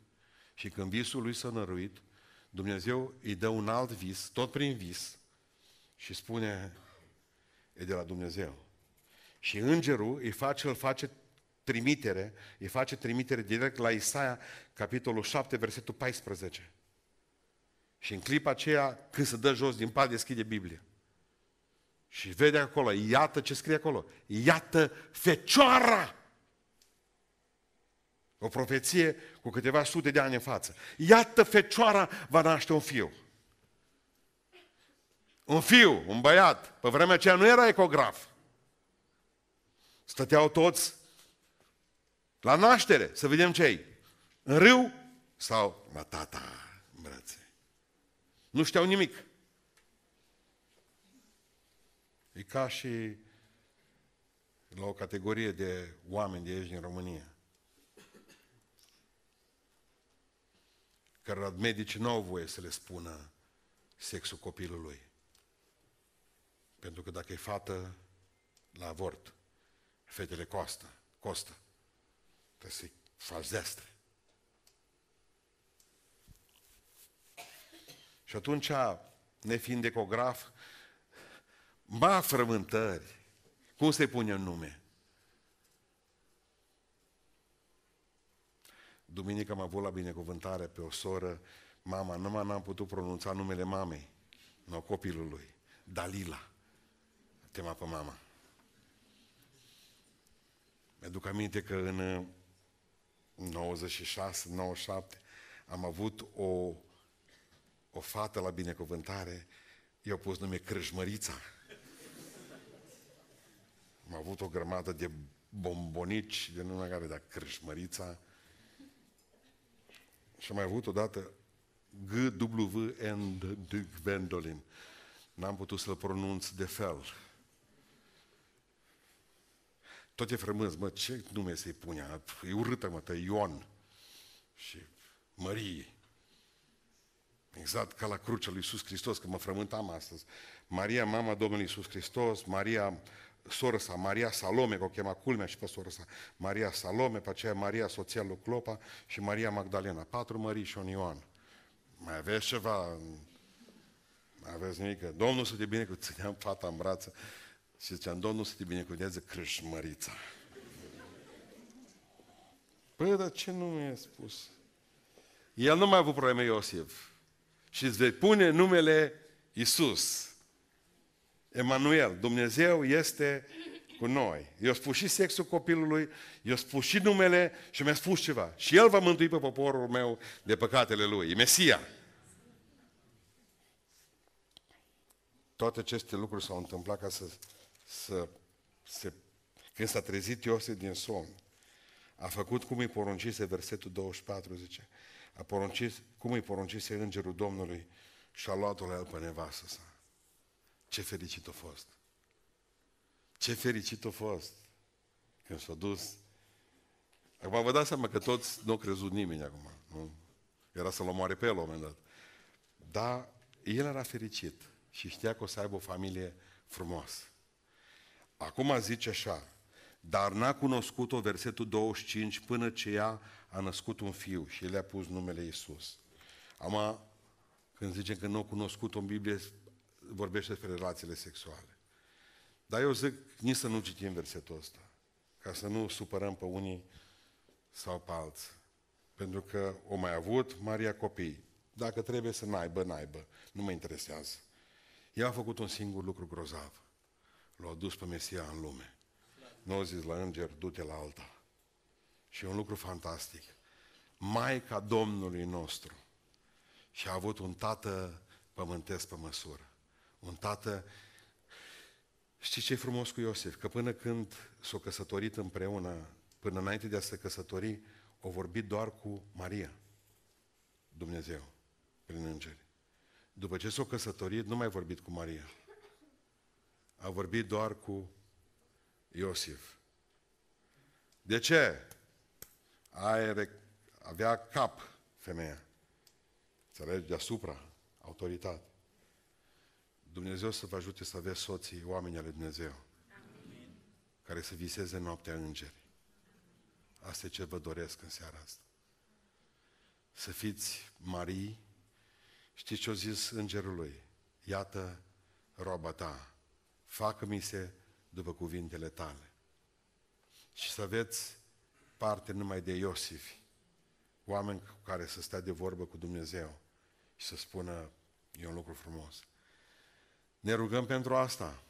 Și când visul lui s-a năruit, Dumnezeu îi dă un alt vis, tot prin vis, și spune, e de la Dumnezeu. Și îngerul îi face, îl face trimitere, îi face trimitere direct la Isaia, capitolul 7, versetul 14. Și în clipa aceea, când se dă jos din pat, deschide Biblia. Și vede acolo, iată ce scrie acolo, iată fecioara! O profeție cu câteva sute de ani în față. Iată fecioara va naște un fiu. Un fiu, un băiat. Pe vremea aceea nu era ecograf. Stăteau toți la naștere, să vedem ce În râu sau la tata în brațe. Nu știau nimic. E ca și la o categorie de oameni de aici din România. Care medici nu au voie să le spună sexul copilului. Pentru că dacă e fată, la avort, fetele costă, costă. Trebuie să-i faci zestre. Și atunci, nefiind ecograf, ba frământări, cum se pune în nume? Duminică am avut la binecuvântare pe o soră, mama, numai n-am putut pronunța numele mamei, nu copilului, Dalila. Tema pe mama. Mi-aduc aminte că în 96, 97 am avut o, o fată la binecuvântare, i-au pus nume Crâșmărița. Am avut o grămadă de bombonici de nume care de Crâșmărița. Și am mai avut odată G-W-N de Gwendolyn. N-am putut să-l pronunț de fel. Tot e frămâns, mă, ce nume să-i pune? E urâtă, mă, tă, Ion și Mărie. Exact ca la crucea lui Iisus Hristos, că mă frământam astăzi. Maria, mama Domnului Iisus Hristos, Maria, soră sa, Maria Salome, că o chema culmea și pe soră sa, Maria Salome, pe aceea Maria, soția lui Clopa și Maria Magdalena. Patru Mării și un Ioan. Mai aveți ceva? Mai aveți nimic? Domnul să te bine că țineam fata în brață și ziceam, Domnul să te binecuvânteze crâșmărița. Păi, dar ce nu mi-a spus? El nu mai a avut probleme Iosif. Și îți vei pune numele Isus. Emanuel, Dumnezeu este cu noi. i-a spus și sexul copilului, i-a spus și numele și mi-a spus ceva. Și El va mântui pe poporul meu de păcatele Lui. E Mesia. Toate aceste lucruri s-au întâmplat ca să, să se... Când s-a trezit Iosif din somn, a făcut cum îi poruncise versetul 24, zice, a poruncit, cum îi poruncise îngerul Domnului și a luat-o la el pe nevastă sa. Ce fericit a fost! Ce fericit a fost! Când s-a dus. Acum vă dați seama că toți nu au crezut nimeni acum. Nu? Era să-l omoare pe el la un moment dat. Dar el era fericit și știa că o să aibă o familie frumoasă. Acum zice așa, dar n-a cunoscut-o, versetul 25, până ce ea a născut un fiu și el a pus numele Iisus. Acum, când zicem că nu a cunoscut-o în Biblie, vorbește despre relațiile sexuale. Dar eu zic, nici să nu citim versetul ăsta, ca să nu supărăm pe unii sau pe alții. Pentru că o mai avut Maria copii. Dacă trebuie să n-aibă, n-aibă. Nu mă interesează. Ea a făcut un singur lucru grozav. L-a dus pe Mesia în lume. Nu a zis la înger, du-te la alta. Și e un lucru fantastic. Maica Domnului nostru și a avut un tată pământesc pe măsură. Un tată... Știți ce e frumos cu Iosif? Că până când s-au căsătorit împreună, până înainte de a se căsători, au vorbit doar cu Maria, Dumnezeu, prin îngeri. După ce s-au căsătorit, nu mai vorbit cu Maria. A vorbit doar cu Iosif. De ce? Aia avea cap femeia. Înțelegi? Deasupra, autoritate. Dumnezeu să vă ajute să aveți soții, oameni ale Dumnezeu. Amin. Care să viseze noaptea îngeri. Asta e ce vă doresc în seara asta. Să fiți Marii. Știți ce a zis îngerului? Iată roba ta. Facă-mi se după cuvintele tale. Și să aveți parte numai de Iosif, oameni cu care să stea de vorbă cu Dumnezeu și să spună, e un lucru frumos. Ne rugăm pentru asta.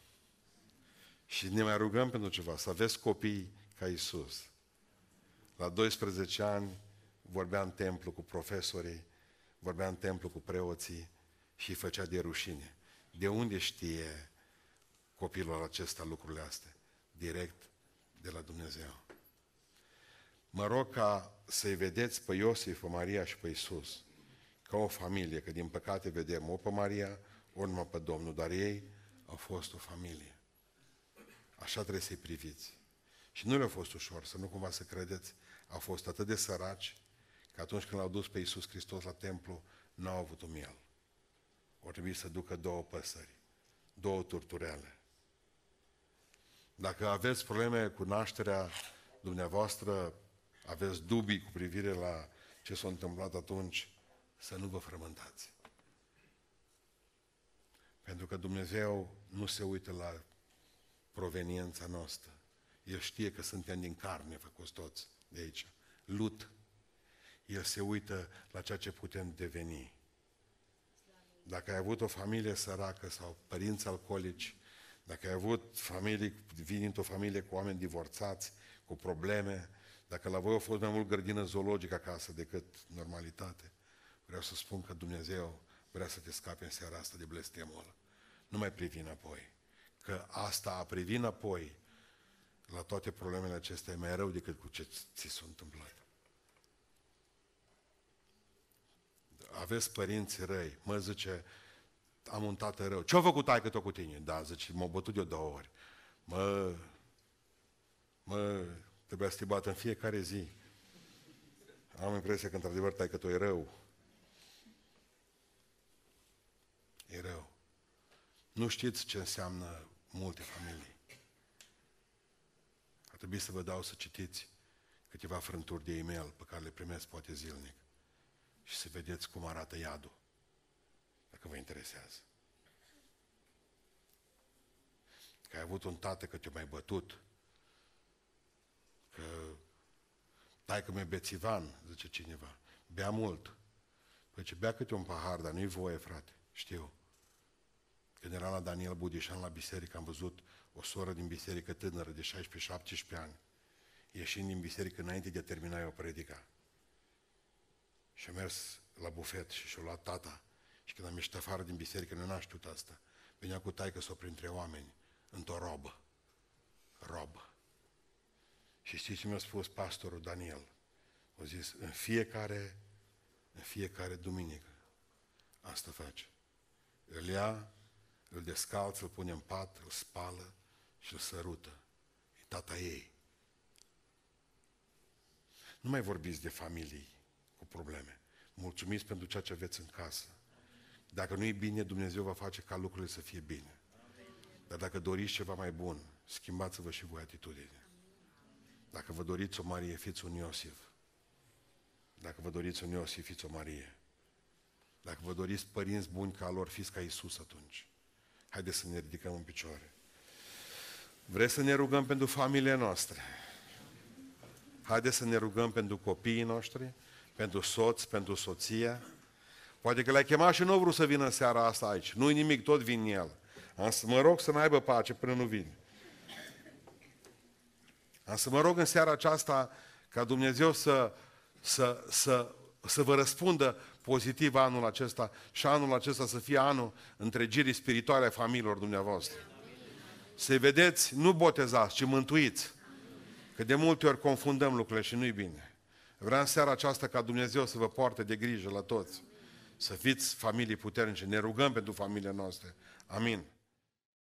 Și ne mai rugăm pentru ceva, să aveți copii ca Isus. La 12 ani vorbeam în templu cu profesorii, vorbeam în templu cu preoții și îi făcea de rușine. De unde știe copilul acesta lucrurile astea? Direct de la Dumnezeu. Mă rog ca să-i vedeți pe Iosif, pe Maria și pe Isus ca o familie, că din păcate vedem o pe Maria, ori numai pe Domnul, dar ei au fost o familie. Așa trebuie să-i priviți. Și nu le-a fost ușor, să nu cumva să credeți, au fost atât de săraci, că atunci când l-au dus pe Iisus Hristos la templu, nu au avut un miel. O trebui să ducă două păsări, două turturele. Dacă aveți probleme cu nașterea dumneavoastră, aveți dubii cu privire la ce s-a întâmplat atunci, să nu vă frământați. Pentru că Dumnezeu nu se uită la proveniența noastră. El știe că suntem din carne făcuți toți de aici. Lut. El se uită la ceea ce putem deveni. Dacă ai avut o familie săracă sau părinți alcoolici, dacă ai avut familie, vii dintr-o familie cu oameni divorțați, cu probleme, dacă la voi a fost mai mult grădină zoologică acasă decât normalitate, vreau să spun că Dumnezeu vrea să te scape în seara asta de blestemul ăla. Nu mai privi înapoi. Că asta, a privi înapoi la toate problemele acestea, e mai rău decât cu ce ți s-a întâmplat. Aveți părinți răi. Mă zice, am un tată rău. Ce-a făcut taică tot cu tine? Da, zice, m-a bătut de două ori. Mă, mă, trebuia să te bată în fiecare zi. Am impresia că într-adevăr taică tu e rău. E rău. Nu știți ce înseamnă multe familii. Ar trebui să vă dau să citiți câteva frânturi de e-mail pe care le primesc poate zilnic și să vedeți cum arată iadul, dacă vă interesează. Că ai avut un tată că te-a mai bătut, că tai că mi-e bețivan, zice cineva, bea mult. Păi ce bea câte un pahar, dar nu-i voie, frate, știu. Când eram la Daniel Budișan la biserică, am văzut o soră din biserică tânără de 16-17 ani, ieșind din biserică înainte de a termina eu predica. Și a mers la bufet și și-a luat tata. Și când am ieșit afară din biserică, nu n-a știut asta. Venea cu taică s-o printre oameni, într-o robă. Robă. Și știți ce mi-a spus pastorul Daniel? A zis, în fiecare, în fiecare duminică, asta face. îl ia, îl descalță, îl pune în pat, îl spală și îl sărută. E tata ei. Nu mai vorbiți de familii cu probleme. Mulțumiți pentru ceea ce aveți în casă. Dacă nu e bine, Dumnezeu va face ca lucrurile să fie bine. Dar dacă doriți ceva mai bun, schimbați-vă și voi atitudine. Dacă vă doriți o Marie, fiți un Iosif. Dacă vă doriți un Iosif, fiți o Marie. Dacă vă doriți părinți buni ca lor, fiți ca Isus atunci. Haideți să ne ridicăm în picioare. Vreți să ne rugăm pentru familiile noastre? Haideți să ne rugăm pentru copiii noștri, pentru soț, pentru soția. Poate că le-ai chemat și nu vreau să vină în seara asta aici. Nu-i nimic, tot vin el. Am să mă rog să n-aibă pace până nu vin. Am să mă rog în seara aceasta ca Dumnezeu să, să, să, să vă răspundă pozitiv anul acesta și anul acesta să fie anul întregirii spirituale a familiilor dumneavoastră. Să vedeți, nu botezați, ci mântuiți. Că de multe ori confundăm lucrurile și nu-i bine. Vreau în seara aceasta ca Dumnezeu să vă poarte de grijă la toți. Să fiți familii puternice. Ne rugăm pentru familiile noastre. Amin.